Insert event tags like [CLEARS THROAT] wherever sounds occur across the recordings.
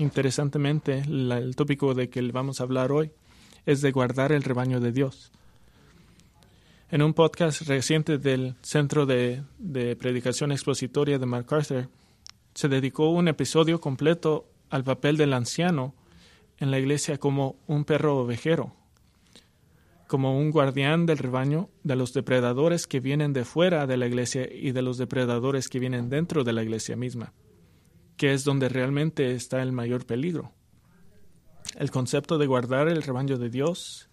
Interesantemente, el tópico de que vamos a hablar hoy es de guardar el rebaño de Dios. En un podcast reciente del Centro de, de Predicación Expositoria de MacArthur, se dedicó un episodio completo al papel del anciano en la iglesia como un perro ovejero, como un guardián del rebaño de los depredadores que vienen de fuera de la iglesia y de los depredadores que vienen dentro de la iglesia misma que es donde realmente está el mayor peligro. El concepto de guardar el rebaño de Dios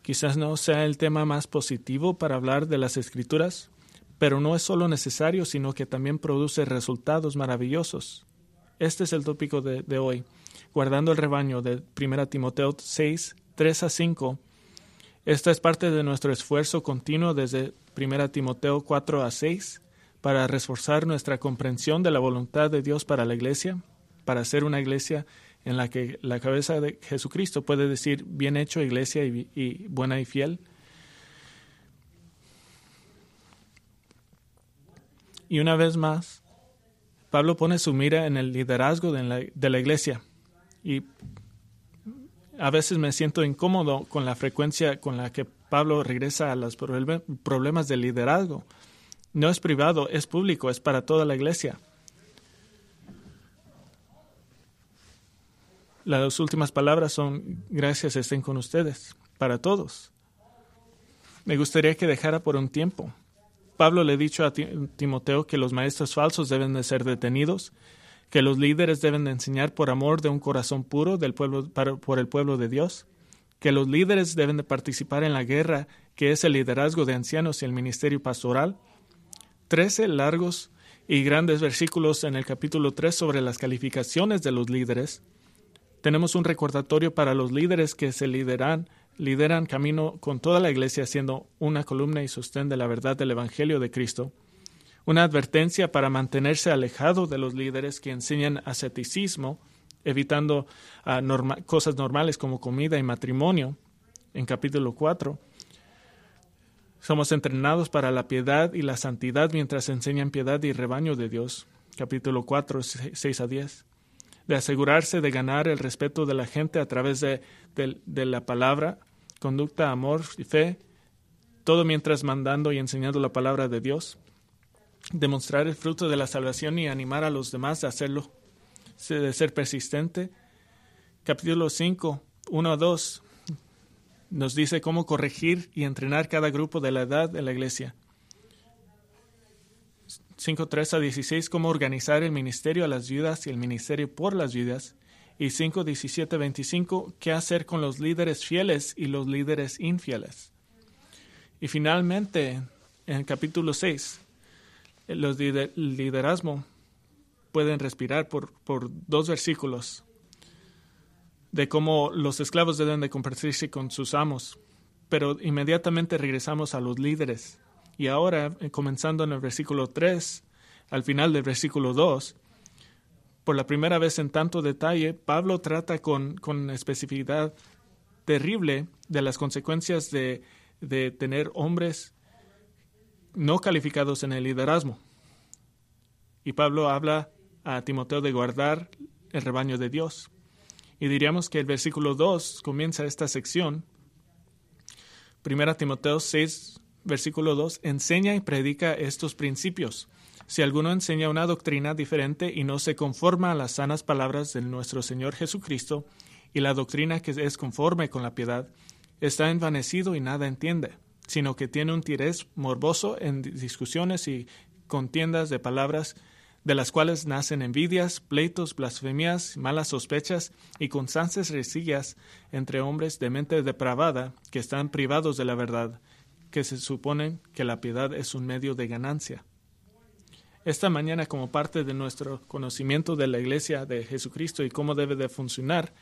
quizás no sea el tema más positivo para hablar de las escrituras, pero no es solo necesario, sino que también produce resultados maravillosos. Este es el tópico de, hoy, guardando el rebaño de 1 Timoteo 6, 3 a 5. Esta es parte de nuestro esfuerzo continuo desde 1 Timoteo 4 a 6 para reforzar nuestra comprensión de la voluntad de Dios para la iglesia, para ser una iglesia en la que la cabeza de Jesucristo puede decir bien hecho iglesia y, buena y fiel. Y una vez más, Pablo pone su mira en el liderazgo de la, de la iglesia y a veces me siento incómodo con la frecuencia con la que Pablo regresa a los problemas del liderazgo no es privado, es público, es para toda la iglesia. Las últimas palabras son gracias estén con ustedes, para todos. Me gustaría que dejara por un tiempo. Pablo le ha dicho a Timoteo que los maestros falsos deben de ser detenidos, que los líderes deben de enseñar por amor de un corazón puro del pueblo, por el pueblo de Dios, que los líderes deben de participar en la guerra que es el liderazgo de ancianos y el ministerio pastoral, Trece largos y grandes versículos en el capítulo 3 sobre las calificaciones de los líderes. Tenemos un recordatorio para los líderes que se lideran, lideran camino con toda la iglesia siendo una columna y sostén de la verdad del Evangelio de Cristo. Una advertencia para mantenerse alejado de los líderes que enseñan asceticismo, evitando ah, cosas normales como comida y matrimonio, en capítulo 4 somos entrenados para la piedad y la santidad mientras enseñan piedad y rebaño de Dios. Capítulo 4, 6 a 10. De asegurarse de ganar el respeto de la gente a través de, la palabra, conducta, amor y fe, todo mientras mandando y enseñando la palabra de Dios. Demostrar el fruto de la salvación y animar a los demás a hacerlo. De ser persistente. Capítulo 5, 1 a 2 nos dice cómo corregir y entrenar cada grupo de la edad de la iglesia. 5.3 a 16, cómo organizar el ministerio a las viudas y el ministerio por las viudas. Y 5.17 a 25, qué hacer con los líderes fieles y los líderes infieles. Y finalmente, en el capítulo 6, los liderazgo pueden respirar por, por dos versículos de cómo los esclavos deben de compartirse con sus amos. Pero inmediatamente regresamos a los líderes. Y ahora, eh, comenzando en el versículo 3, al final del versículo 2, por la primera vez en tanto detalle, Pablo trata con, con especificidad terrible de las consecuencias de, de tener hombres no calificados en el liderazgo. Y Pablo habla a Timoteo de guardar el rebaño de Dios. Y diríamos que el versículo 2 comienza esta sección. Primera Timoteo 6, versículo 2, enseña y predica estos principios. Si alguno enseña una doctrina diferente y no se conforma a las sanas palabras de nuestro Señor Jesucristo y la doctrina que es conforme con la piedad, está envanecido y nada entiende, sino que tiene un tirés morboso en discusiones y contiendas de palabras de las cuales nacen envidias, pleitos, blasfemias, malas sospechas y constantes resillas entre hombres de mente depravada que están privados de la verdad, que se suponen que la piedad es un medio de ganancia. Esta mañana, como parte de nuestro conocimiento de la Iglesia de Jesucristo y cómo debe de funcionar,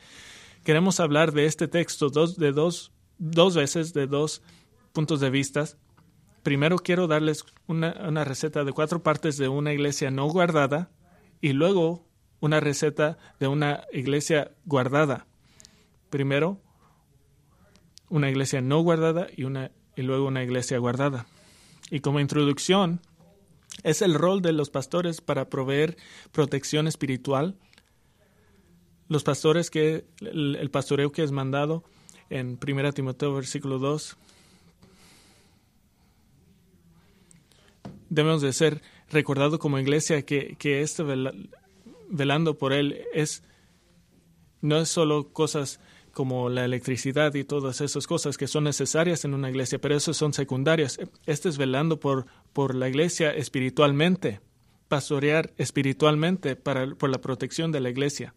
queremos hablar de este texto dos, de dos, dos veces, de dos puntos de vista primero quiero darles una, receta de cuatro partes de una iglesia no guardada y luego una receta de una iglesia guardada. Primero, una iglesia no guardada y, una, y luego una iglesia guardada. Y como introducción, es el rol de los pastores para proveer protección espiritual. los pastores que, el, pastoreo que es mandado en 1 Timoteo versículo 2, debemos de ser recordados como iglesia que, que este velando por él es no es solo cosas como la electricidad y todas esas cosas que son necesarias en una iglesia, pero esas son secundarias. Este es velando por, por la iglesia espiritualmente, pastorear espiritualmente para, por la protección de la iglesia.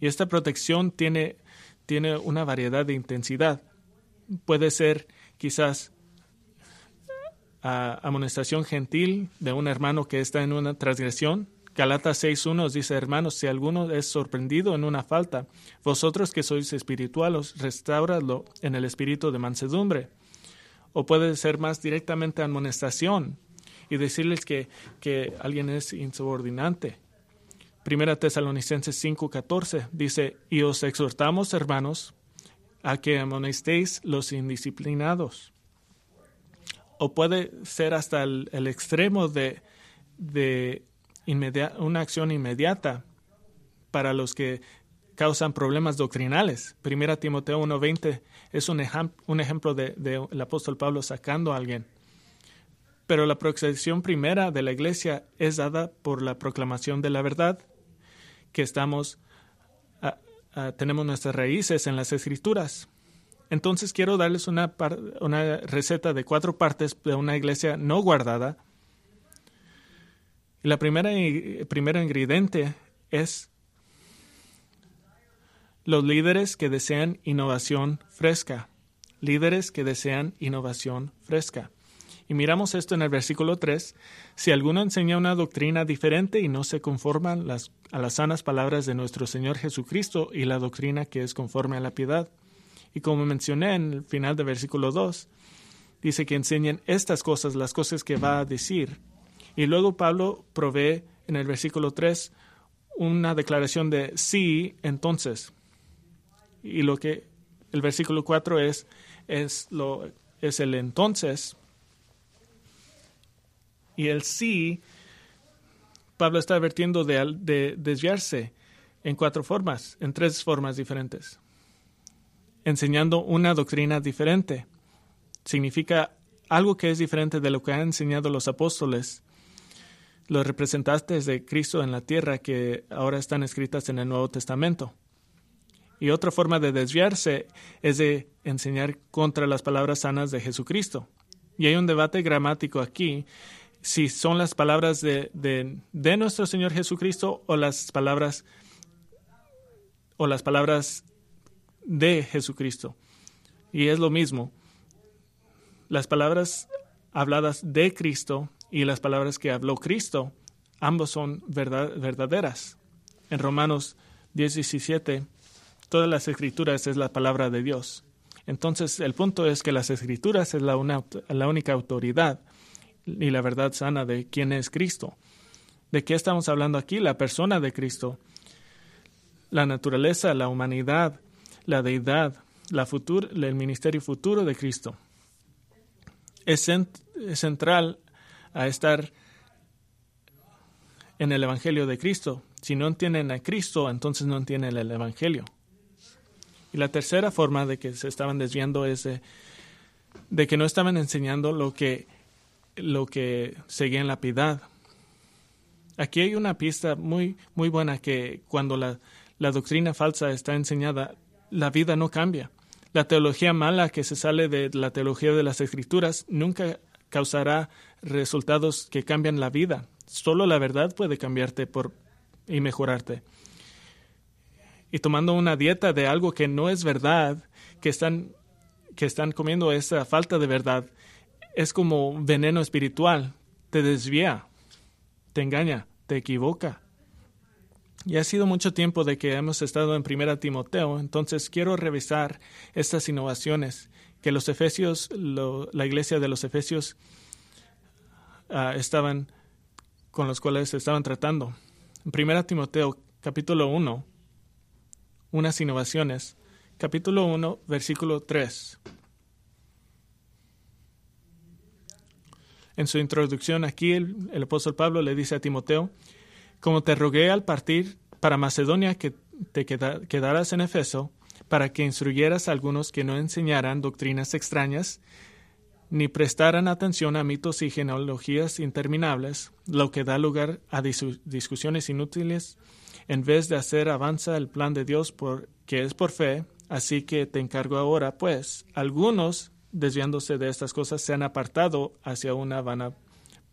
Y esta protección tiene, tiene una variedad de intensidad. Puede ser quizás amonestación gentil de un hermano que está en una transgresión, Galatas 6.1 dice, hermanos, si alguno es sorprendido en una falta, vosotros que sois espirituales, restauradlo en el espíritu de mansedumbre. O puede ser más directamente amonestación y decirles que, que alguien es insubordinante. Primera Tesalonicenses 5.14 dice, y os exhortamos, hermanos, a que amonestéis los indisciplinados. O puede ser hasta el, extremo de, de una acción inmediata para los que causan problemas doctrinales. Primera Timoteo 1.20 es un, un ejemplo del de, apóstol Pablo sacando a alguien. Pero la protección primera de la iglesia es dada por la proclamación de la verdad, que estamos, tenemos nuestras raíces en las escrituras. Entonces quiero darles una, receta de cuatro partes de una iglesia no guardada la primera, primera ingrediente es los líderes que desean innovación fresca. Líderes que desean innovación fresca. Y miramos esto en el versículo 3. Si alguno enseña una doctrina diferente y no se conforma a las sanas palabras de nuestro Señor Jesucristo y la doctrina que es conforme a la piedad. Y como mencioné en el final del versículo 2, dice que enseñen estas cosas, las cosas que va a decir y luego Pablo provee en el versículo 3 una declaración de sí, entonces. Y lo que el versículo 4 es, es, lo, es el entonces. Y el sí, Pablo está advirtiendo de, de desviarse en cuatro formas, en tres formas diferentes. Enseñando una doctrina diferente. Significa algo que es diferente de lo que han enseñado los apóstoles los representantes de Cristo en la tierra que ahora están escritas en el Nuevo Testamento. Y otra forma de desviarse es de enseñar contra las palabras sanas de Jesucristo. Y hay un debate gramático aquí si son las palabras de, de, nuestro Señor Jesucristo o las palabras o las palabras de Jesucristo. Y es lo mismo. Las palabras habladas de Cristo y las palabras que habló Cristo, ambos son verdaderas. En Romanos 17, todas las escrituras es la palabra de Dios. Entonces, el punto es que las escrituras es la, la única autoridad y la verdad sana de quién es Cristo. ¿De qué estamos hablando aquí? La persona de Cristo, la naturaleza, la humanidad, la deidad, la el ministerio futuro de Cristo. Es, central a estar en el Evangelio de Cristo. Si no entienden a Cristo, entonces no entienden el Evangelio. Y la tercera forma de que se estaban desviando es de, que no estaban enseñando lo que, lo que seguía en la piedad. Aquí hay una pista muy, muy buena que cuando la, la doctrina falsa está enseñada, la vida no cambia. La teología mala que se sale de la teología de las escrituras nunca causará resultados que cambian la vida. Solo la verdad puede cambiarte por, y mejorarte. Y tomando una dieta de algo que no es verdad, que están, que están comiendo esa falta de verdad, es como veneno espiritual. Te desvía, te engaña, te equivoca. Y ha sido mucho tiempo de que hemos estado en Primera Timoteo, entonces quiero revisar estas innovaciones que los Efesios, la iglesia de los Efesios Ah, estaban con los cuales estaban tratando. En 1 Timoteo capítulo 1, unas innovaciones. Capítulo 1, versículo 3. En su introducción aquí el, apóstol Pablo le dice a Timoteo, como te rogué al partir para Macedonia que, te quedaras en Efeso para que instruyeras a algunos que no enseñaran doctrinas extrañas, ni prestaran atención a mitos y genealogías interminables, lo que da lugar a discusiones inútiles, en vez de hacer avanza el plan de Dios por, que es por fe. Así que te encargo ahora, pues, algunos, desviándose de estas cosas, se han apartado hacia una vana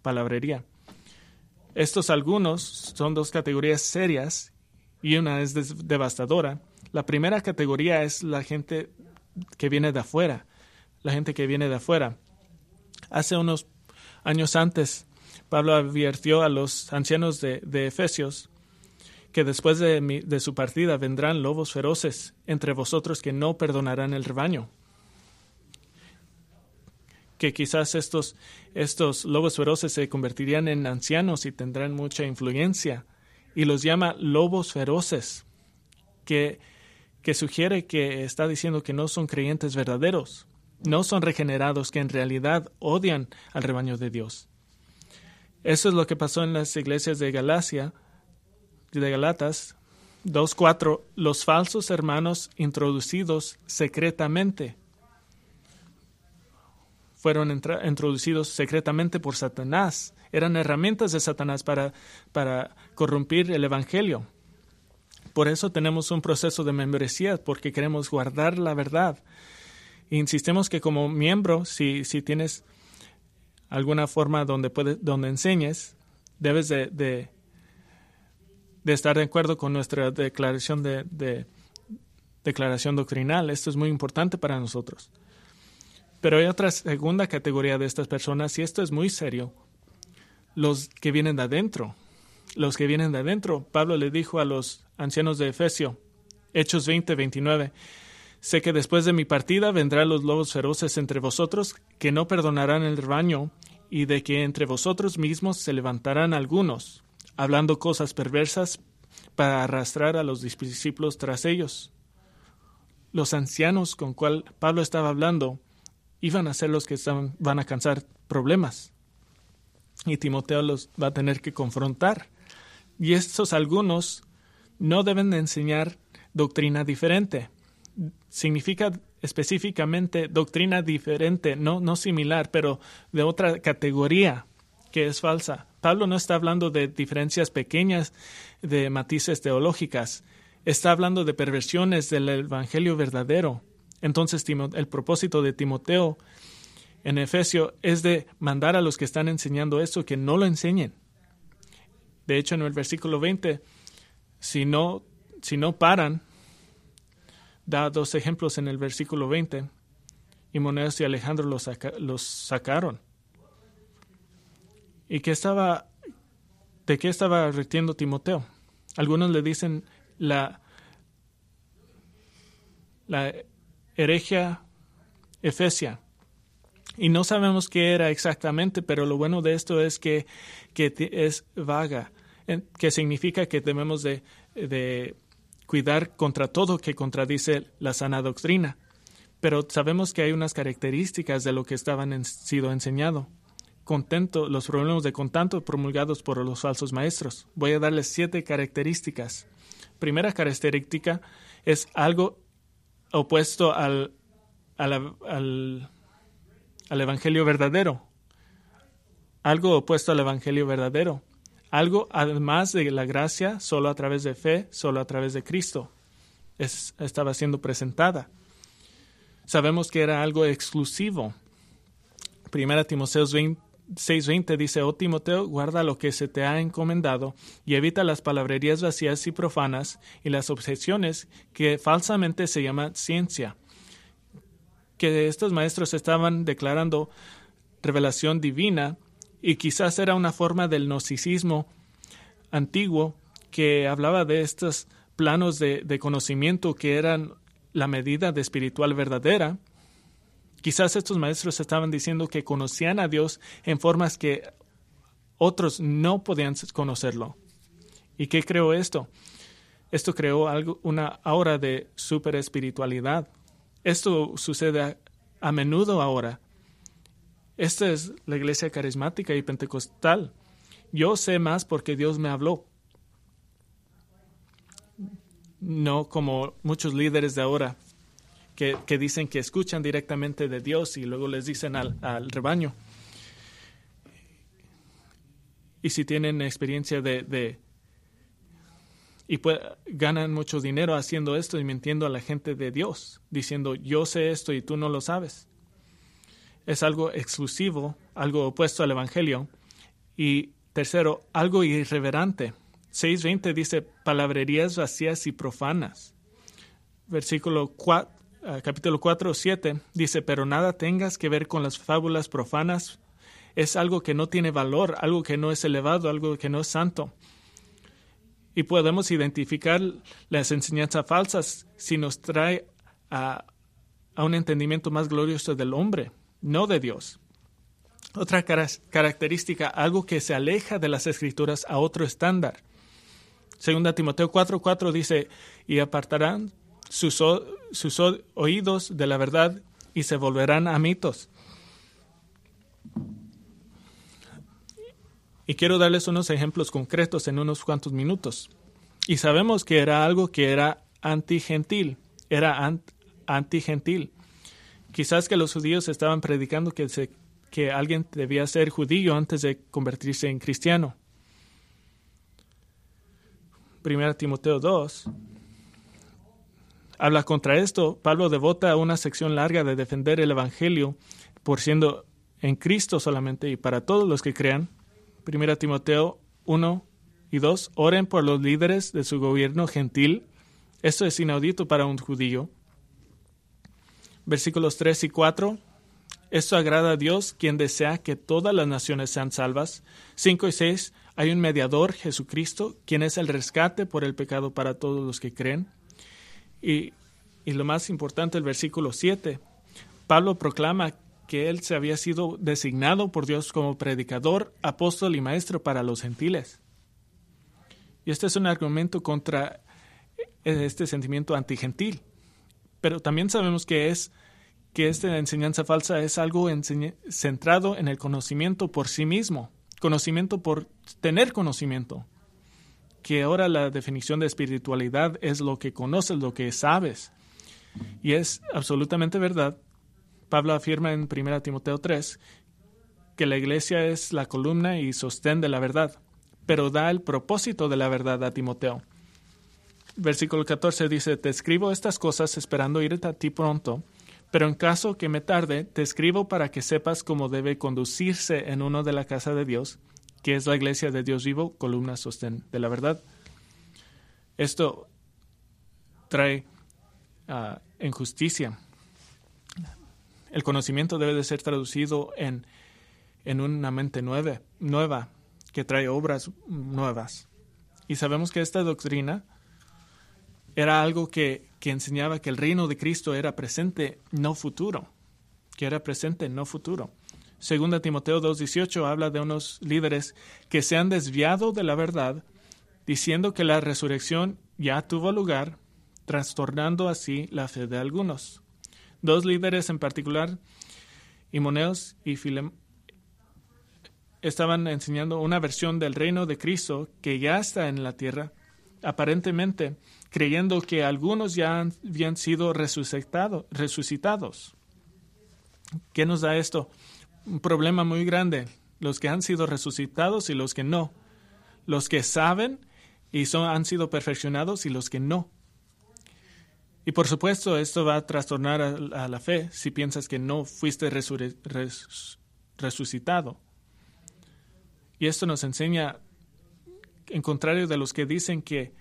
palabrería. Estos algunos son dos categorías serias y una es devastadora. La primera categoría es la gente que viene de afuera, la gente que viene de afuera. Hace unos años antes, Pablo advirtió a los ancianos de, Efesios que después de, de, su partida vendrán lobos feroces entre vosotros que no perdonarán el rebaño. Que quizás estos, estos lobos feroces se convertirían en ancianos y tendrán mucha influencia. Y los llama lobos feroces, que, que sugiere que está diciendo que no son creyentes verdaderos no son regenerados, que en realidad odian al rebaño de Dios. Eso es lo que pasó en las iglesias de Galacia, de Galatas 2.4, los falsos hermanos introducidos secretamente. Fueron introducidos secretamente por Satanás. Eran herramientas de Satanás para, para corrompir el Evangelio. Por eso tenemos un proceso de membresía, porque queremos guardar la verdad insistimos que como miembro, si, si tienes alguna forma donde, puedes, donde enseñes, debes de, de, estar de acuerdo con nuestra declaración de, declaración doctrinal. Esto es muy importante para nosotros. Pero hay otra segunda categoría de estas personas, y esto es muy serio, los que vienen de adentro. Los que vienen de adentro. Pablo le dijo a los ancianos de Efesio, Hechos 20, 29, Sé que después de mi partida vendrán los lobos feroces entre vosotros, que no perdonarán el rebaño, y de que entre vosotros mismos se levantarán algunos, hablando cosas perversas para arrastrar a los discípulos tras ellos. Los ancianos con cual Pablo estaba hablando iban a ser los que van a causar problemas. Y Timoteo los va a tener que confrontar. Y estos algunos no deben de enseñar doctrina diferente significa específicamente doctrina diferente, no, no similar, pero de otra categoría que es falsa. Pablo no está hablando de diferencias pequeñas de matices teológicas, está hablando de perversiones del Evangelio verdadero. Entonces el propósito de Timoteo en Efesio es de mandar a los que están enseñando eso que no lo enseñen. De hecho, en el versículo 20, si no, si no paran, da dos ejemplos en el versículo 20. Y Monedas y Alejandro los, los sacaron. ¿Y qué estaba, de qué estaba retiendo Timoteo? Algunos le dicen la, la heregia efesia. Y no sabemos qué era exactamente, pero lo bueno de esto es que, que es vaga, que significa que debemos de, de cuidar contra todo que contradice la sana doctrina. Pero sabemos que hay unas características de lo que estaban sido enseñado. Contento, los problemas de contento promulgados por los falsos maestros. Voy a darles siete características. Primera característica es algo opuesto al, al, al Evangelio verdadero. Algo opuesto al Evangelio verdadero algo además de la gracia, solo a través de fe, solo a través de Cristo, estaba siendo presentada. Sabemos que era algo exclusivo. Primera Timoteo 6:20 dice, oh Timoteo, guarda lo que se te ha encomendado y evita las palabrerías vacías y profanas y las objeciones que falsamente se llaman ciencia. Que estos maestros estaban declarando revelación divina y quizás era una forma del gnosticismo antiguo que hablaba de estos planos de, conocimiento que eran la medida de espiritual verdadera. Quizás estos maestros estaban diciendo que conocían a Dios en formas que otros no podían conocerlo. ¿Y qué creó esto? Esto creó algo, una aura de super espiritualidad. Esto sucede a menudo ahora. Esta es la iglesia carismática y pentecostal. Yo sé más porque Dios me habló. no como muchos líderes de ahora que, que dicen que escuchan directamente de Dios y luego les dicen al, al rebaño. Y si tienen experiencia de, de y ganan mucho dinero haciendo esto y mintiendo a la gente de Dios, diciendo yo sé esto y tú no lo sabes. Es algo exclusivo, algo opuesto al Evangelio. Y tercero, algo irreverente. 6.20 dice palabrerías vacías y profanas. Versículo 4, ah, capítulo 4, 7 dice, pero nada tengas que ver con las fábulas profanas. Es algo que no tiene valor, algo que no es elevado, algo que no es santo y podemos identificar las enseñanzas falsas si nos trae a, un entendimiento más glorioso del hombre, no de Dios. Otra característica, algo que se aleja de las escrituras a otro estándar. Segunda Timoteo 4:4 dice, y apartarán sus, sus oídos de la verdad y se volverán a mitos. Y quiero darles unos ejemplos concretos en unos cuantos minutos. Y sabemos que era algo que era antigentil, era antigentil. Quizás que los judíos estaban predicando que, que alguien debía ser judío antes de convertirse en cristiano. Primera Timoteo 2 habla contra esto. Pablo devota una sección larga de defender el Evangelio por siendo en Cristo solamente y para todos los que crean. Primera Timoteo 1 y 2. Oren por los líderes de su gobierno gentil. Esto es inaudito para un judío. Versículos 3 y 4. Esto agrada a Dios, quien desea que todas las naciones sean salvas. 5 y 6. Hay un mediador, Jesucristo, quien es el rescate por el pecado para todos los que creen. Y, y lo más importante, el versículo 7. Pablo proclama que él se había sido designado por Dios como predicador, apóstol y maestro para los gentiles. Y este es un argumento contra este sentimiento antigentil. Pero también sabemos que es que esta enseñanza falsa es algo centrado en el conocimiento por sí mismo, conocimiento por tener conocimiento. Que ahora la definición de espiritualidad es lo que conoces, lo que sabes. Y es absolutamente verdad Pablo afirma en 1 Timoteo 3 que la iglesia es la columna y sostén de la verdad, pero da el propósito de la verdad a Timoteo. Versículo 14 dice, Te escribo estas cosas esperando irte a ti pronto, pero en caso que me tarde, te escribo para que sepas cómo debe conducirse en uno de la casa de Dios, que es la iglesia de Dios vivo, columna sostén de la verdad. Esto trae uh, injusticia el conocimiento debe de ser traducido en, en una mente nueva, nueva, que trae obras nuevas. Y sabemos que esta doctrina era algo que, que enseñaba que el reino de Cristo era presente, no futuro, que era presente, no futuro. Segunda Timoteo 2.18 habla de unos líderes que se han desviado de la verdad, diciendo que la resurrección ya tuvo lugar, trastornando así la fe de algunos. Dos líderes en particular, Imoneos y Filem, estaban enseñando una versión del reino de Cristo que ya está en la tierra, aparentemente creyendo que algunos ya habían sido resucitado, resucitados. ¿Qué nos da esto? Un problema muy grande. Los que han sido resucitados y los que no. Los que saben y son, han sido perfeccionados y los que no. Y por supuesto, esto va a trastornar a, la fe si piensas que no fuiste resucitado. Y esto nos enseña, en contrario de los que dicen que,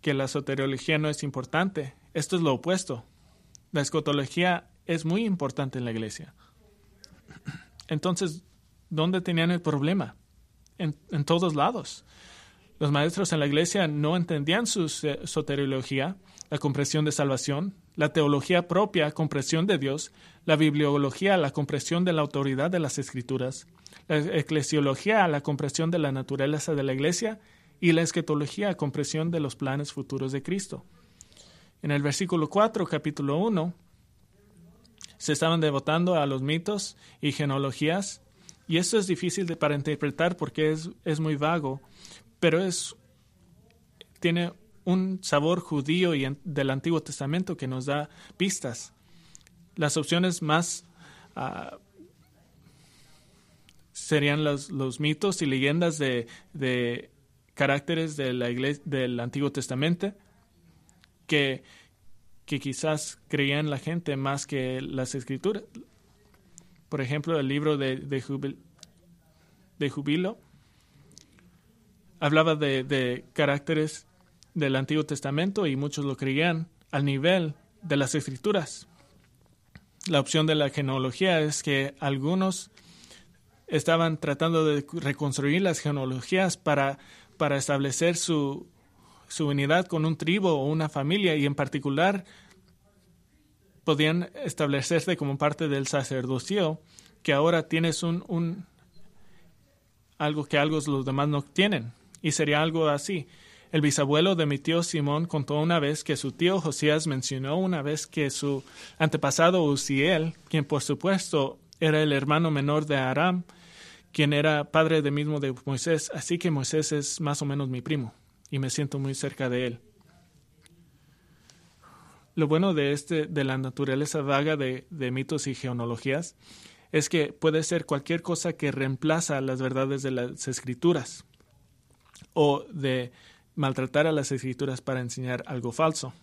que la soteriología no es importante, esto es lo opuesto. La escotología es muy importante en la iglesia. Entonces, ¿dónde tenían el problema? En, todos lados. Los maestros en la iglesia no entendían su soteriología, la comprensión de salvación, la teología propia, comprensión de Dios, la bibliología, la comprensión de la autoridad de las escrituras, la eclesiología, la comprensión de la naturaleza de la iglesia y la esquetología, comprensión de los planes futuros de Cristo. En el versículo 4, capítulo 1, se estaban devotando a los mitos y genealogías, y esto es difícil de, para interpretar porque es, es muy vago, pero es, tiene un sabor judío y del Antiguo Testamento que nos da pistas. Las opciones más uh, serían los, los, mitos y leyendas de, de caracteres de la iglesia, del Antiguo Testamento que, que quizás creían la gente más que las escrituras. Por ejemplo, el libro de, de, jubil, de Jubilo hablaba de, de caracteres del Antiguo Testamento y muchos lo creían al nivel de las escrituras. La opción de la genealogía es que algunos estaban tratando de reconstruir las genealogías para, para establecer su, su unidad con un tribu o una familia y en particular podían establecerse como parte del sacerdocio que ahora tienes un, un algo que algo los demás no tienen. Y sería algo así. El bisabuelo de mi tío Simón contó una vez que su tío Josías mencionó una vez que su antepasado Uziel, quien por supuesto era el hermano menor de Aram, quien era padre de mismo de Moisés, así que Moisés es más o menos mi primo y me siento muy cerca de él. Lo bueno de este, de la naturaleza vaga de, mitos y genealogías, es que puede ser cualquier cosa que reemplaza las verdades de las escrituras o de maltratar a las escrituras para enseñar algo falso.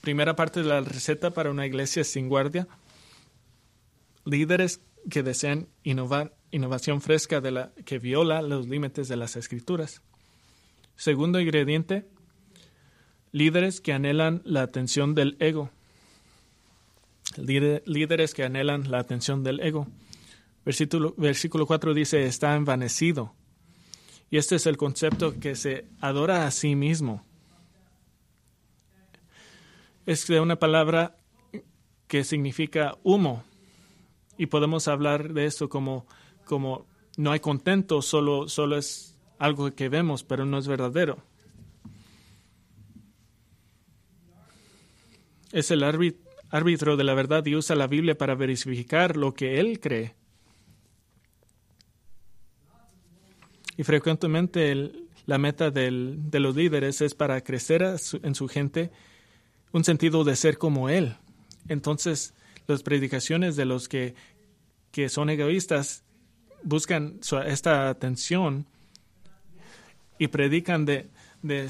Primera parte de la receta para una iglesia sin guardia. Líderes que desean innovar, innovación fresca de la, que viola los límites de las escrituras. Segundo ingrediente, líderes que anhelan la atención del ego. líderes que anhelan la atención del ego. Versículo, versículo 4 dice, está envanecido. Y este es el concepto que se adora a sí mismo. Es de una palabra que significa humo. Y podemos hablar de esto como, como no hay contento, solo, solo es algo que vemos, pero no es verdadero. Es el árbitro de la verdad y usa la Biblia para verificar lo que él cree. Y frecuentemente la meta del, de los líderes es para crecer en su gente un sentido de ser como Él. Entonces, las predicaciones de los que, que son egoístas buscan esta atención y predican de, de,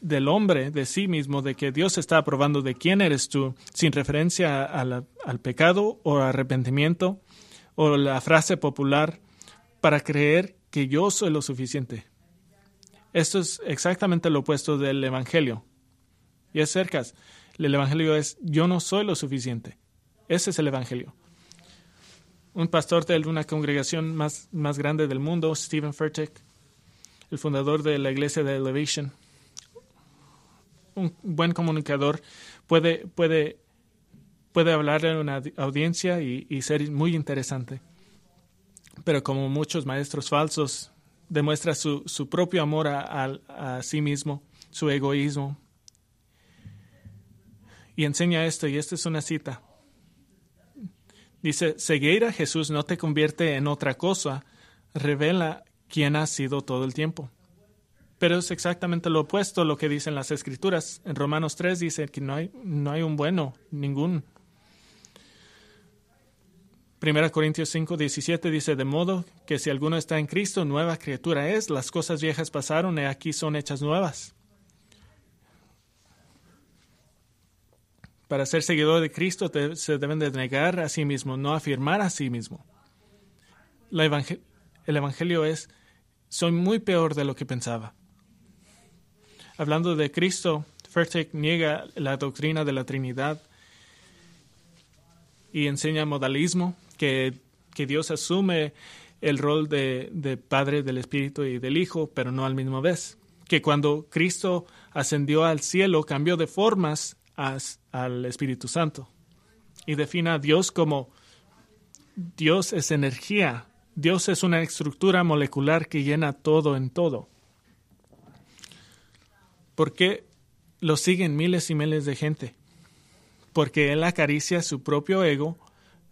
del hombre, de sí mismo, de que Dios está aprobando de quién eres tú, sin referencia al pecado o arrepentimiento, o la frase popular, para creer que yo soy lo suficiente. Esto es exactamente lo opuesto del Evangelio. Y es cerca. El Evangelio es yo no soy lo suficiente. Ese es el Evangelio. Un pastor de una congregación más, más grande del mundo, Stephen Furtick, el fundador de la iglesia de Elevation, un buen comunicador, puede, puede, puede hablar a una audiencia y, ser muy interesante pero como muchos maestros falsos, demuestra su, su propio amor a, a, sí mismo, su egoísmo. Y enseña esto, y esta es una cita. Dice, seguir a Jesús no te convierte en otra cosa, revela quién has sido todo el tiempo. Pero es exactamente lo opuesto a lo que dicen las escrituras. En Romanos 3 dice que no hay, no hay un bueno, ningún. 1 Corintios 5, 17 dice, de modo que si alguno está en Cristo, nueva criatura es, las cosas viejas pasaron y aquí son hechas nuevas. Para ser seguidor de Cristo se deben de negar a sí mismo, no afirmar a sí mismo. El Evangelio es, soy muy peor de lo que pensaba. Hablando de Cristo, Furtick niega la doctrina de la Trinidad y enseña modalismo, que, Dios asume el rol de, Padre del Espíritu y del Hijo, pero no al mismo vez. Que cuando Cristo ascendió al cielo, cambió de formas al Espíritu Santo. Y define a Dios como Dios es energía. Dios es una estructura molecular que llena todo en todo. ¿Por qué lo siguen miles y miles de gente? Porque Él acaricia su propio ego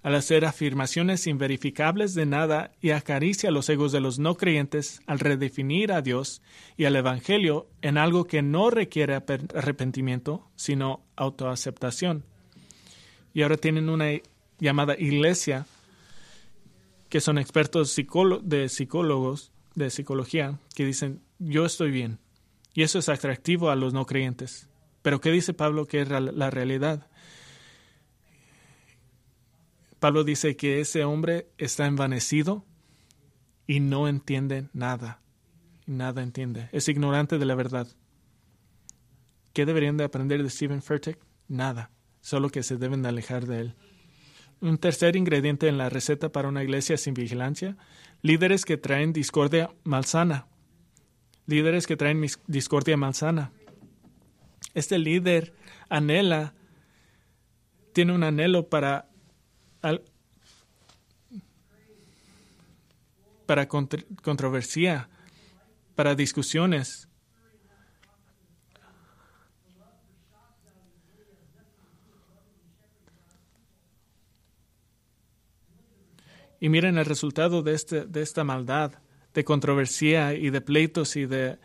al hacer afirmaciones inverificables de nada y acaricia los egos de los no creyentes al redefinir a Dios y al Evangelio en algo que no requiere arrepentimiento, sino autoaceptación. Y ahora tienen una llamada iglesia, que son expertos de psicólogos, de psicología, que dicen, yo estoy bien. Y eso es atractivo a los no creyentes. Pero ¿qué dice Pablo que es la realidad? Pablo dice que ese hombre está envanecido y no entiende nada. Nada entiende. Es ignorante de la verdad. ¿Qué deberían de aprender de Stephen Furtick? Nada. Solo que se deben de alejar de él. Un tercer ingrediente en la receta para una iglesia sin vigilancia, líderes que traen discordia malsana. Líderes que traen discordia malsana. Este líder anhela, tiene un anhelo para para controversia, para discusiones. Y miren el resultado de, este, de esta maldad, de controversia y de pleitos y de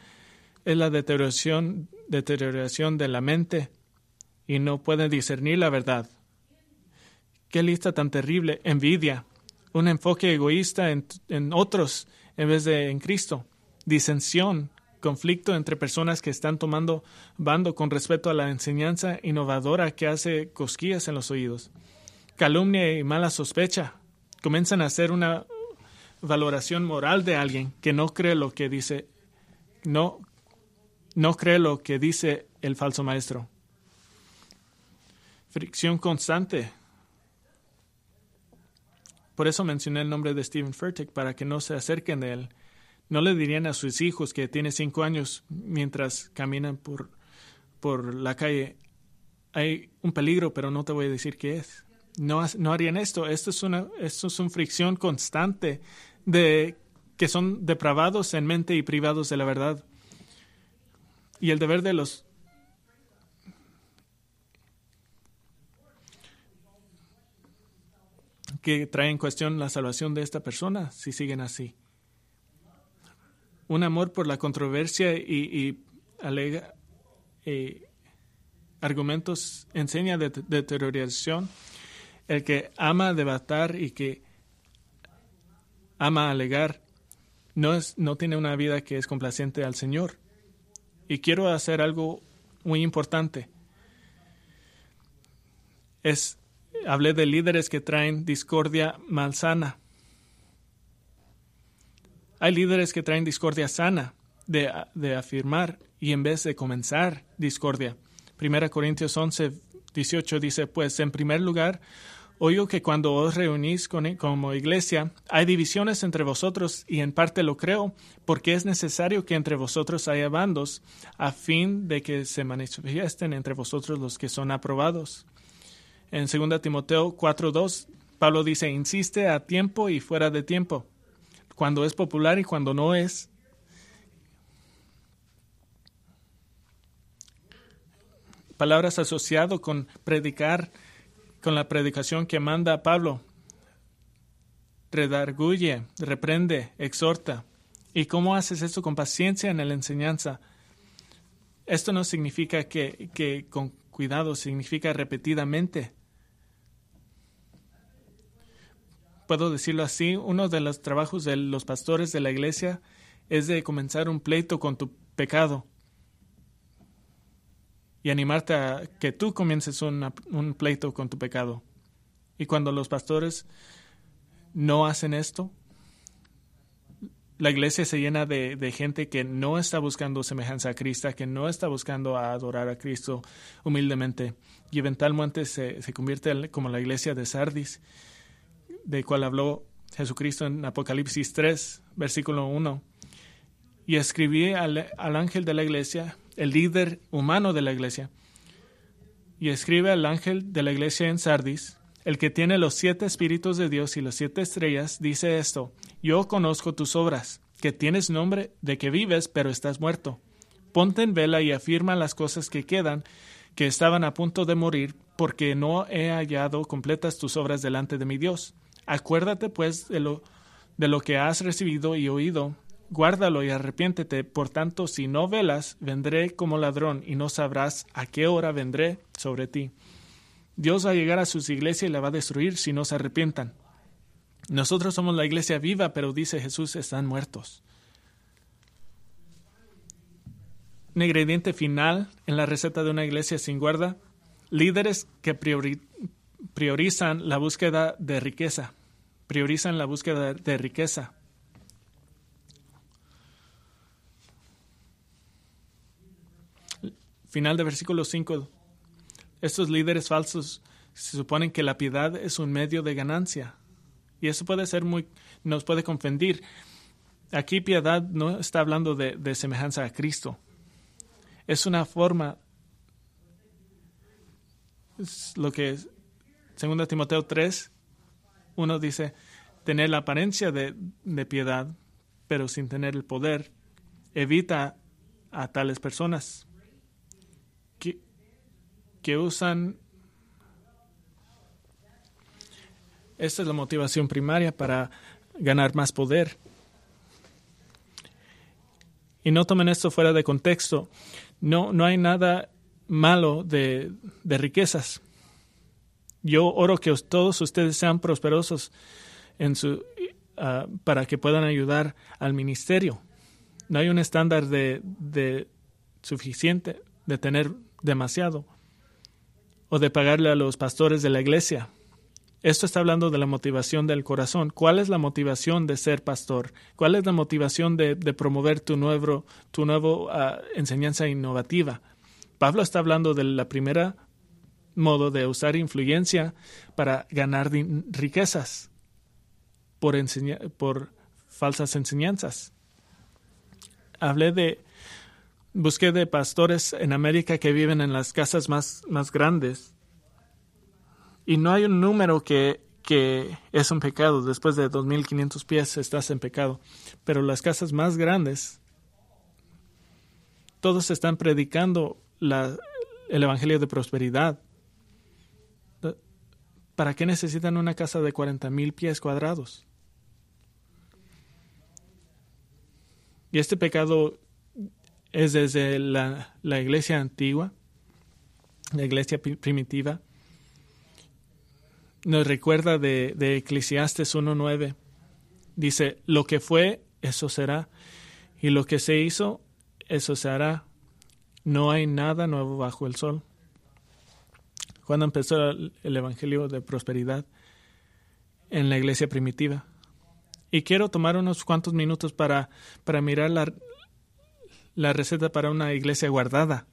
es la deterioración, deterioración de la mente y no pueden discernir la verdad. Qué lista tan terrible. Envidia. Un enfoque egoísta en, otros en vez de en Cristo. Disensión. Conflicto entre personas que están tomando bando con respecto a la enseñanza innovadora que hace cosquillas en los oídos. Calumnia y mala sospecha. Comienzan a hacer una valoración moral de alguien que no cree lo que dice, no, no cree lo que dice el falso maestro. Fricción constante por eso mencioné el nombre de Stephen Furtick para que no se acerquen de él. No le dirían a sus hijos que tiene cinco años mientras caminan por, por la calle. Hay un peligro, pero no te voy a decir qué es. No, harían esto. Esto es una, esto es fricción constante de que son depravados en mente y privados de la verdad. Y el deber de los que trae en cuestión la salvación de esta persona si siguen así. Un amor por la controversia y, alega eh, argumentos enseña de deterioración. El que ama debatir y que ama alegar no, es, no tiene una vida que es complaciente al Señor. Y quiero hacer algo muy importante. Es Hablé de líderes que traen discordia malsana. Hay líderes que traen discordia sana de, de afirmar y en vez de comenzar discordia. Primera Corintios 11, 18 dice, pues en primer lugar, oigo que cuando os reunís con, como iglesia, hay divisiones entre vosotros y en parte lo creo, porque es necesario que entre vosotros haya bandos, a fin de que se manifiesten entre vosotros los que son aprobados. En 2 Timoteo 4.2, Pablo dice, insiste a tiempo y fuera de tiempo, cuando es popular y cuando no es. Palabras asociado con predicar, con la predicación que manda Pablo. Redarguye, reprende, exhorta. ¿Y cómo haces esto con paciencia en la enseñanza? Esto no significa que, que con cuidado, significa repetidamente. puedo decirlo así, uno de los trabajos de los pastores de la iglesia es de comenzar un pleito con tu pecado y animarte a que tú comiences un pleito con tu pecado. Y cuando los pastores no hacen esto, la iglesia se llena de, gente que no está buscando semejanza a Cristo, que no está buscando adorar a Cristo humildemente. Y eventualmente se, se convierte como la iglesia de Sardis, de cual habló Jesucristo en Apocalipsis 3, versículo 1. Y escribí al, ángel de la iglesia, el líder humano de la iglesia, y escribe al ángel de la iglesia en Sardis, el que tiene los siete espíritus de Dios y las siete estrellas, dice esto, yo conozco tus obras, que tienes nombre de que vives, pero estás muerto. Ponte en vela y afirma las cosas que quedan, que estaban a punto de morir, porque no he hallado completas tus obras delante de mi Dios. Acuérdate, pues, de lo, de lo que has recibido y oído, guárdalo y arrepiéntete. Por tanto, si no velas, vendré como ladrón y no sabrás a qué hora vendré sobre ti. Dios va a llegar a sus iglesias y la va a destruir si no se arrepientan. Nosotros somos la iglesia viva, pero dice Jesús, están muertos. Un ingrediente final en la receta de una iglesia sin guarda, líderes que priorizan la búsqueda de riqueza, priorizan la búsqueda de riqueza. Final de versículo 5. Estos líderes falsos se suponen que la piedad es un medio de ganancia. Y eso puede ser muy, nos puede confundir. Aquí piedad no está hablando de, semejanza a Cristo. Es una forma, es lo que 2 Timoteo 3, uno dice, tener la apariencia de, piedad, pero sin tener el poder, evita a tales personas que usan Esta es la motivación primaria para ganar más poder. Y no tomen esto fuera de contexto. No, no hay nada malo de, riquezas. Yo oro que todos ustedes sean prosperosos en su, ah, para que puedan ayudar al ministerio. No hay un estándar de, de suficiente, de tener demasiado, o de pagarle a los pastores de la iglesia. Esto está hablando de la motivación del corazón. ¿Cuál es la motivación de ser pastor? ¿Cuál es la motivación de, promover tu nuevo, tu nuevo ah, enseñanza innovativa? Pablo está hablando de la primera modo de usar influencia para ganar riquezas por, por falsas enseñanzas. Hablé de, busqué de pastores en América que viven en las casas más, más grandes y no hay un número que, que es un pecado. Después de 2.500 pies estás en pecado. Pero las casas más grandes, todos están predicando la, el Evangelio de prosperidad. ¿Para qué necesitan una casa de 40.000 pies cuadrados? Y este pecado es desde la, la iglesia antigua, la iglesia primitiva, nos recuerda de, de Eclesiastes 1.9. Dice, lo que fue, eso será, y lo que se hizo, eso se hará. No hay nada nuevo bajo el sol. Cuando empezó el Evangelio de Prosperidad en la iglesia primitiva. Y quiero tomar unos cuantos minutos para, para mirar la, la receta para una iglesia guardada.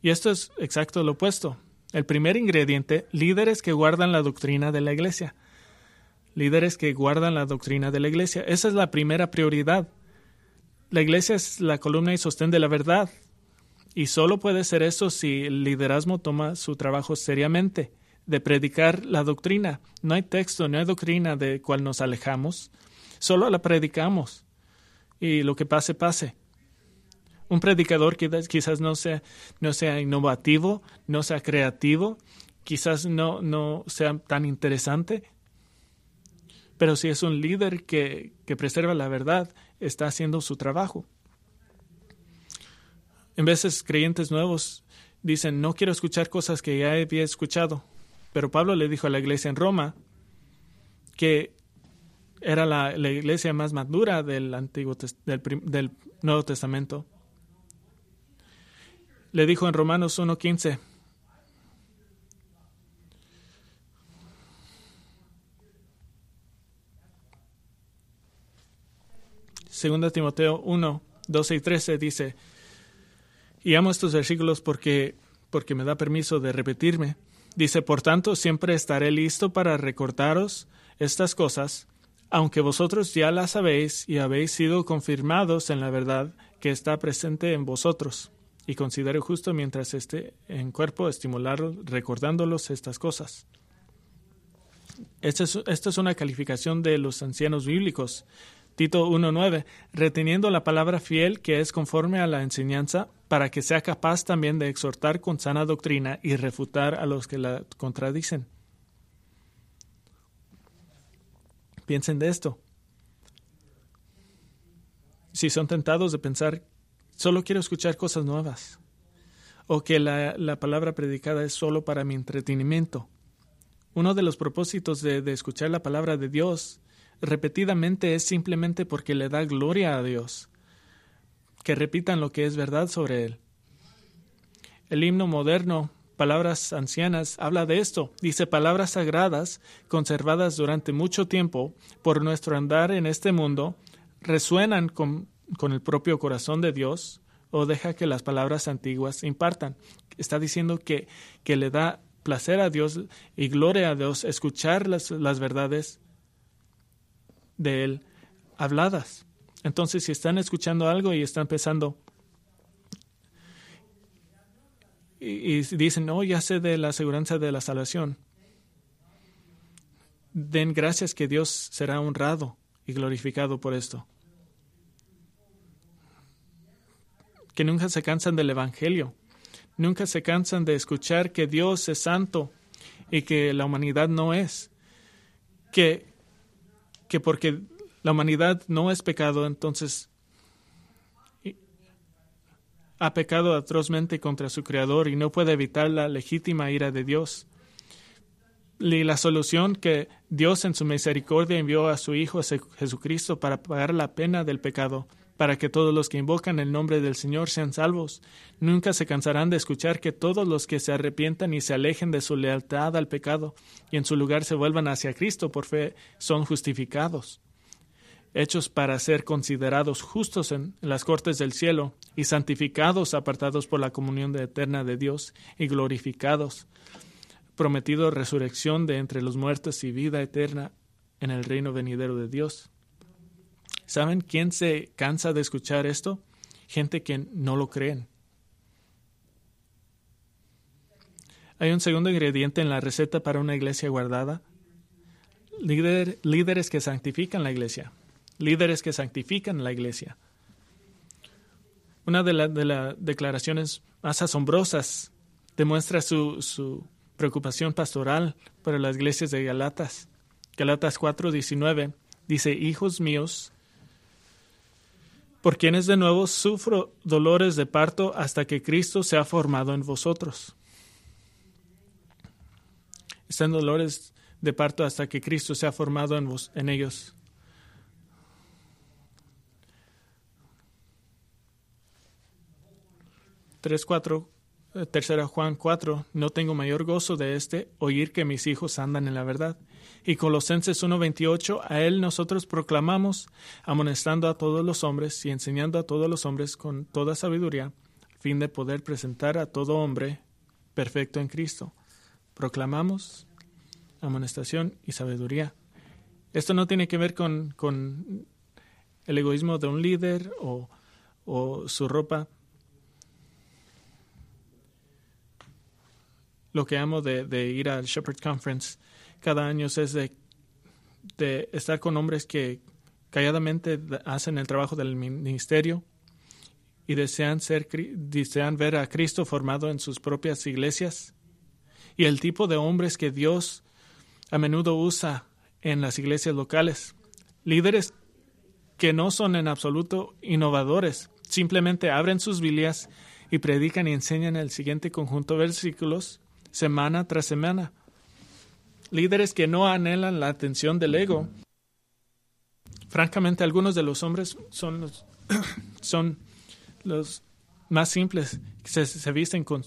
Y esto es exacto lo opuesto. El primer ingrediente, líderes que guardan la doctrina de la iglesia. Líderes que guardan la doctrina de la iglesia. Esa es la primera prioridad. La iglesia es la columna y sostén de la verdad. Y solo puede ser eso si el liderazgo toma su trabajo seriamente, de predicar la doctrina. No hay texto, no hay doctrina de cual nos alejamos. Solo la predicamos. Y lo que pase, pase un predicador que quizás no sea, no sea innovativo, no sea creativo, quizás no, no sea tan interesante, pero si es un líder que, preserva la verdad, está haciendo su trabajo. En veces creyentes nuevos dicen, no quiero escuchar cosas que ya había escuchado, pero Pablo le dijo a la iglesia en Roma que era la, iglesia más madura del, Antiguo, del Nuevo Testamento le dijo en Romanos 1.15, Segunda Timoteo 1, 12 y 13 dice, y amo estos versículos porque, porque me da permiso de repetirme. Dice, por tanto, siempre estaré listo para recordaros estas cosas, aunque vosotros ya las sabéis y habéis sido confirmados en la verdad que está presente en vosotros y considero justo mientras esté en cuerpo estimularlos recordándolos estas cosas. Esta es, esta es una calificación de los ancianos bíblicos. Tito 1.9, reteniendo la palabra fiel que es conforme a la enseñanza, para que sea capaz también de exhortar con sana doctrina y refutar a los que la contradicen. Piensen de esto. Si son tentados de pensar, solo quiero escuchar cosas nuevas, o que la, la palabra predicada es solo para mi entretenimiento. Uno de los propósitos de, de escuchar la palabra de Dios repetidamente es simplemente porque le da gloria a Dios, que repitan lo que es verdad sobre Él. El himno moderno, Palabras Ancianas, habla de esto. Dice palabras sagradas, conservadas durante mucho tiempo por nuestro andar en este mundo, resuenan con, con el propio corazón de Dios o deja que las palabras antiguas impartan. Está diciendo que, que le da placer a Dios y gloria a Dios escuchar las, las verdades de Él habladas. Entonces, si están escuchando algo y están pensando y, dicen, no, ya sé de la aseguranza de la salvación, den gracias que Dios será honrado y glorificado por esto. Que nunca se cansan del Evangelio, nunca se cansan de escuchar que Dios es santo y que la humanidad no es, que, que porque la humanidad no es pecado, entonces ha pecado atrozmente contra su Creador y no puede evitar la legítima ira de Dios. Y la solución que Dios en su misericordia envió a su Hijo Jesucristo para pagar la pena del pecado, para que todos los que invocan el nombre del Señor sean salvos. Nunca se cansarán de escuchar que todos los que se arrepientan y se alejen de su lealtad al pecado y en su lugar se vuelvan hacia Cristo por fe son justificados hechos para ser considerados justos en las cortes del cielo y santificados, apartados por la comunión eterna de Dios y glorificados, prometido resurrección de entre los muertos y vida eterna en el reino venidero de Dios. ¿Saben quién se cansa de escuchar esto? Gente que no lo creen. Hay un segundo ingrediente en la receta para una iglesia guardada. líderes que santifican la iglesia líderes que santifican la iglesia. Una de, las declaraciones más asombrosas demuestra su, su, preocupación pastoral para las iglesias de Galatas. Galatas 4:19 dice, Hijos míos, por quienes de nuevo sufro dolores de parto hasta que Cristo se ha formado en vosotros. Están dolores de parto hasta que Cristo se ha formado en, vos, en ellos. 3.4, eh, tercera Juan 4, no tengo mayor gozo de este, oír que mis hijos andan en la verdad. Y Colosenses 1.28, a él nosotros proclamamos, amonestando a todos los hombres y enseñando a todos los hombres con toda sabiduría, a fin de poder presentar a todo hombre perfecto en Cristo. Proclamamos amonestación y sabiduría. Esto no tiene que ver con, con el egoísmo de un líder o, o su ropa lo que amo de, ir al Shepherd Conference cada año es de, estar con hombres que calladamente hacen el trabajo del ministerio y desean, ser, desean ver a Cristo formado en sus propias iglesias. Y el tipo de hombres que Dios a menudo usa en las iglesias locales. Líderes que no son en absoluto innovadores, simplemente abren sus Biblias y predican y enseñan el siguiente conjunto de versículos semana tras semana. Líderes que no anhelan la atención del ego. Francamente, algunos de los hombres son los, [CLEARS THROAT] son los más simples, se, se visten con,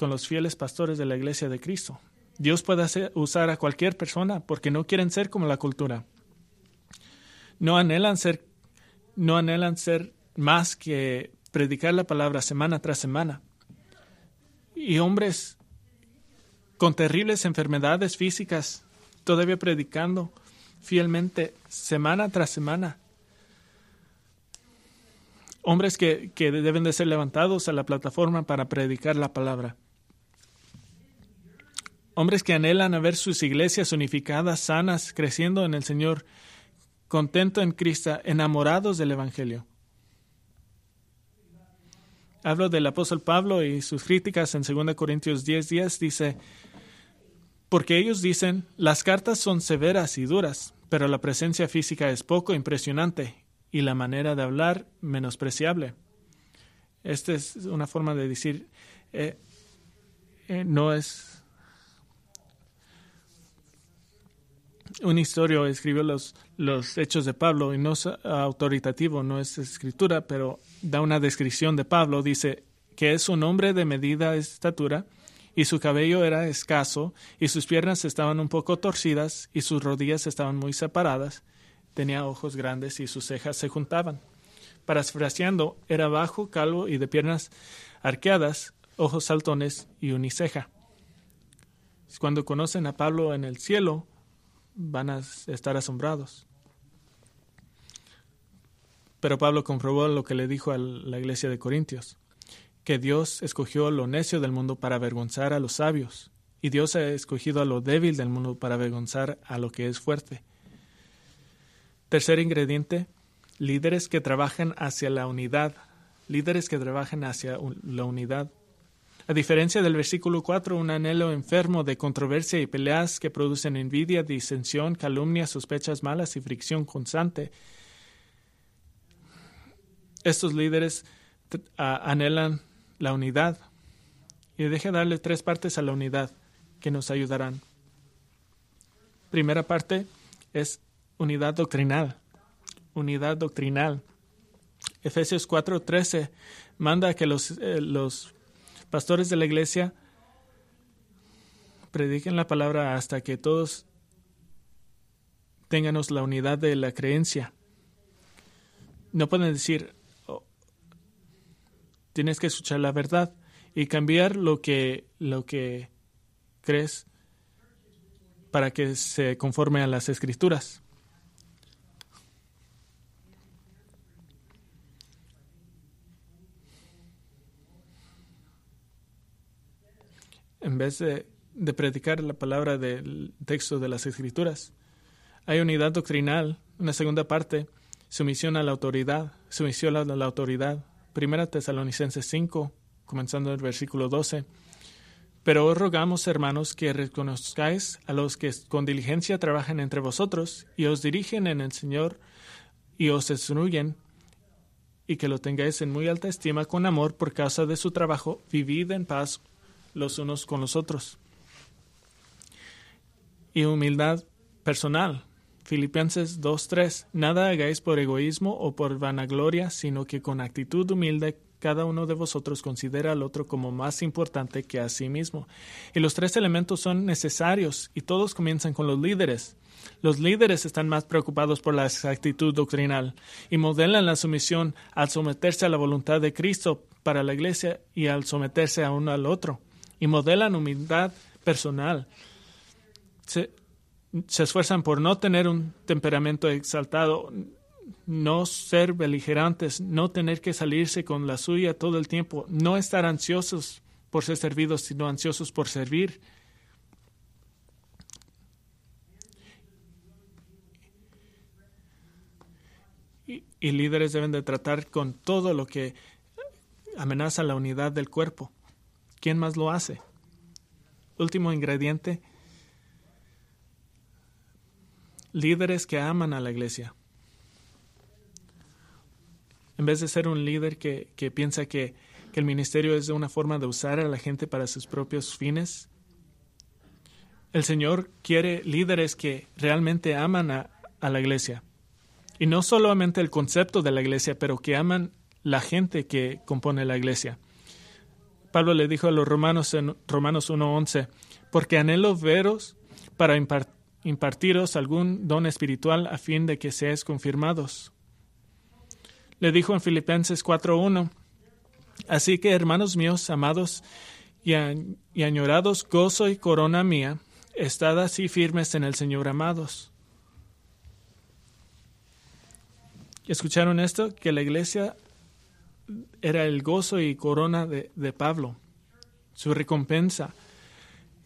los fieles pastores de la iglesia de Cristo. Dios puede usar a cualquier persona porque no quieren ser como la cultura. No anhelan ser, no anhelan ser más que predicar la palabra semana tras semana. Y hombres con terribles enfermedades físicas, todavía predicando fielmente semana tras semana. Hombres que, que deben de ser levantados a la plataforma para predicar la palabra. Hombres que anhelan a ver sus iglesias unificadas, sanas, creciendo en el Señor, contento en Cristo, enamorados del Evangelio. Hablo del apóstol Pablo y sus críticas en 2 Corintios 10:10 10, dice, porque ellos dicen, las cartas son severas y duras, pero la presencia física es poco impresionante y la manera de hablar menospreciable. Esta es una forma de decir, eh, eh, no es un historio, escribió los, los hechos de Pablo y no es autoritativo, no es escritura, pero da una descripción de Pablo, dice que es un hombre de medida estatura, y su cabello era escaso, y sus piernas estaban un poco torcidas, y sus rodillas estaban muy separadas. Tenía ojos grandes y sus cejas se juntaban. Parafraseando, era bajo, calvo y de piernas arqueadas, ojos saltones y uniceja. Cuando conocen a Pablo en el cielo, van a estar asombrados. Pero Pablo comprobó lo que le dijo a la iglesia de Corintios que Dios escogió lo necio del mundo para avergonzar a los sabios, y Dios ha escogido a lo débil del mundo para avergonzar a lo que es fuerte. Tercer ingrediente, líderes que trabajan hacia la unidad, líderes que trabajan hacia la unidad. A diferencia del versículo 4, un anhelo enfermo de controversia y peleas que producen envidia, disensión, calumnia, sospechas malas y fricción constante. Estos líderes anhelan la unidad. Y deje darle tres partes a la unidad que nos ayudarán. Primera parte es unidad doctrinal. Unidad doctrinal. Efesios 4:13 manda que los, eh, los pastores de la iglesia prediquen la palabra hasta que todos tengamos la unidad de la creencia. No pueden decir, tienes que escuchar la verdad y cambiar lo que, lo que crees para que se conforme a las escrituras. En vez de, de predicar la palabra del texto de las escrituras, hay unidad doctrinal, una segunda parte, sumisión a la autoridad, sumisión a la autoridad, Primera Tesalonicenses 5, comenzando el versículo 12. Pero os rogamos, hermanos, que reconozcáis a los que con diligencia trabajan entre vosotros y os dirigen en el Señor y os instruyen, y que lo tengáis en muy alta estima con amor por causa de su trabajo, vivid en paz los unos con los otros. Y humildad personal, Filipenses 2.3. Nada hagáis por egoísmo o por vanagloria, sino que con actitud humilde cada uno de vosotros considera al otro como más importante que a sí mismo. Y los tres elementos son necesarios y todos comienzan con los líderes. Los líderes están más preocupados por la actitud doctrinal y modelan la sumisión al someterse a la voluntad de Cristo para la iglesia y al someterse a uno al otro. Y modelan humildad personal se esfuerzan por no tener un temperamento exaltado, no ser beligerantes, no tener que salirse con la suya todo el tiempo, no estar ansiosos por ser servidos, sino ansiosos por servir. Y, y líderes deben de tratar con todo lo que amenaza la unidad del cuerpo. ¿Quién más lo hace? Último ingrediente, líderes que aman a la iglesia. En vez de ser un líder que, piensa que, el ministerio es una forma de usar a la gente para sus propios fines, el Señor quiere líderes que realmente aman a, a la iglesia. Y no solamente el concepto de la iglesia, pero que aman la gente que compone la iglesia. Pablo le dijo a los romanos en Romanos 1.11, porque anhelo veros para impartir impartiros algún don espiritual a fin de que seáis confirmados. Le dijo en Filipenses 4.1, Así que, hermanos míos, amados y, añorados, gozo y corona mía, estad así firmes en el Señor, amados. ¿Escucharon esto? Que la iglesia era el gozo y corona de, de Pablo, su recompensa,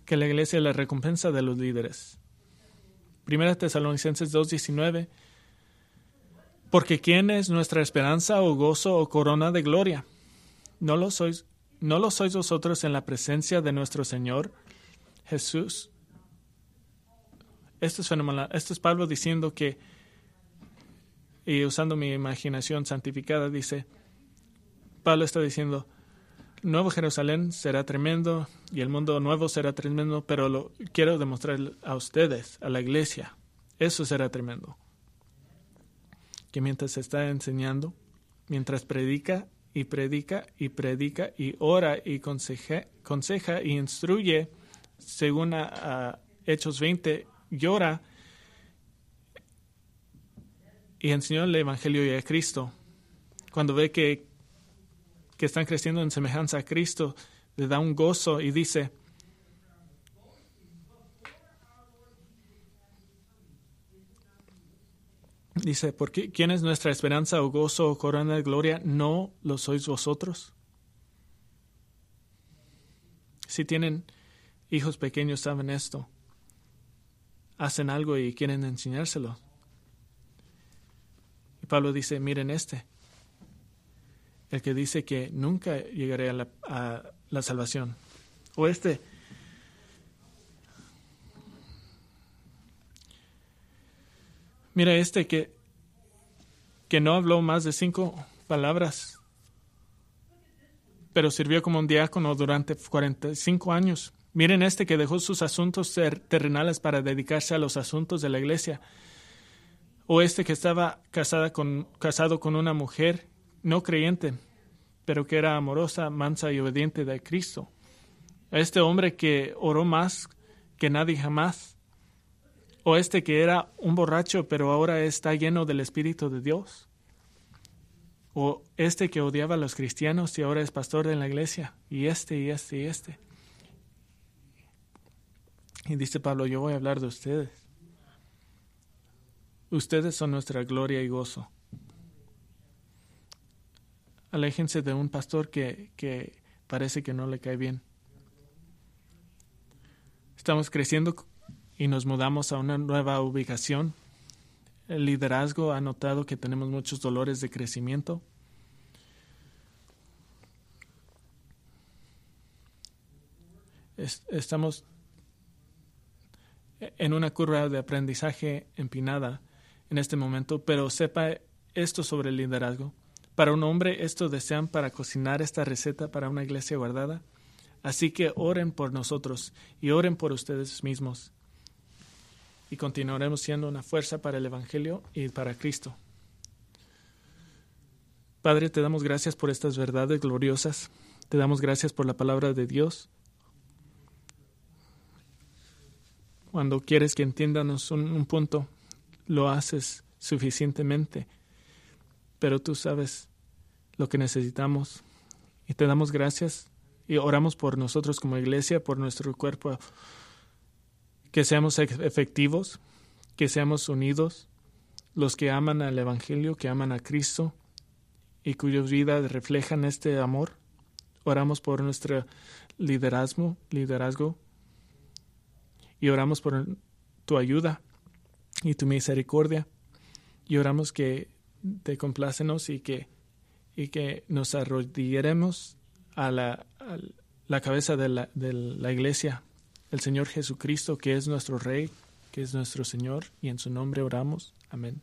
que la iglesia es la recompensa de los líderes. Primera Tesalonicenses 2.19. Porque ¿quién es nuestra esperanza o gozo o corona de gloria? ¿No lo sois, no lo sois vosotros en la presencia de nuestro Señor Jesús? Esto es fenomenal. Esto es Pablo diciendo que, y usando mi imaginación santificada, dice, Pablo está diciendo, Nuevo Jerusalén será tremendo y el mundo nuevo será tremendo, pero lo quiero demostrar a ustedes, a la iglesia, eso será tremendo. Que mientras está enseñando, mientras predica y predica y predica y ora y conseja, conseja y instruye, según Hechos 20, llora y enseñó el Evangelio y a Cristo. Cuando ve que que están creciendo en semejanza a Cristo, le da un gozo y dice, dice, ¿por qué, ¿quién es nuestra esperanza o gozo o corona de gloria? ¿No lo sois vosotros? Si tienen hijos pequeños, saben esto. Hacen algo y quieren enseñárselo. Y Pablo dice, miren este el que dice que nunca llegaré a la, salvación. O este, mira este que, que no habló más de cinco palabras, pero sirvió como un diácono durante 45 años. Miren este que dejó sus asuntos terrenales para dedicarse a los asuntos de la iglesia. O este que estaba casada con, casado con una mujer no creyente, pero que era amorosa, mansa y obediente de Cristo. este hombre que oró más que nadie jamás. O este que era un borracho, pero ahora está lleno del Espíritu de Dios. O este que odiaba a los cristianos y ahora es pastor de la iglesia. Y este, y este, y este. Y dice Pablo, yo voy a hablar de ustedes. Ustedes son nuestra gloria y gozo aléjense de un pastor que, que parece que no le cae bien. Estamos creciendo y nos mudamos a una nueva ubicación. El liderazgo ha notado que tenemos muchos dolores de crecimiento. estamos en una curva de aprendizaje empinada en este momento, pero sepa esto sobre el liderazgo. Para un hombre esto desean para cocinar esta receta para una iglesia guardada. Así que oren por nosotros y oren por ustedes mismos. Y continuaremos siendo una fuerza para el Evangelio y para Cristo. Padre, te damos gracias por estas verdades gloriosas. Te damos gracias por la palabra de Dios. Cuando quieres que entiéndanos un, un punto, lo haces suficientemente pero tú sabes lo que necesitamos. Y te damos gracias y oramos por nosotros como iglesia, por nuestro cuerpo, que seamos efectivos, que seamos unidos, los que aman al Evangelio, que aman a Cristo y cuyas vidas reflejan este amor. Oramos por nuestro liderazgo, liderazgo y oramos por tu ayuda y tu misericordia. Y oramos que te complácenos y que, y que nos arrodillaremos a la, a la cabeza de la, de la iglesia, el Señor Jesucristo, que es nuestro Rey, que es nuestro Señor, y en su nombre oramos. Amén.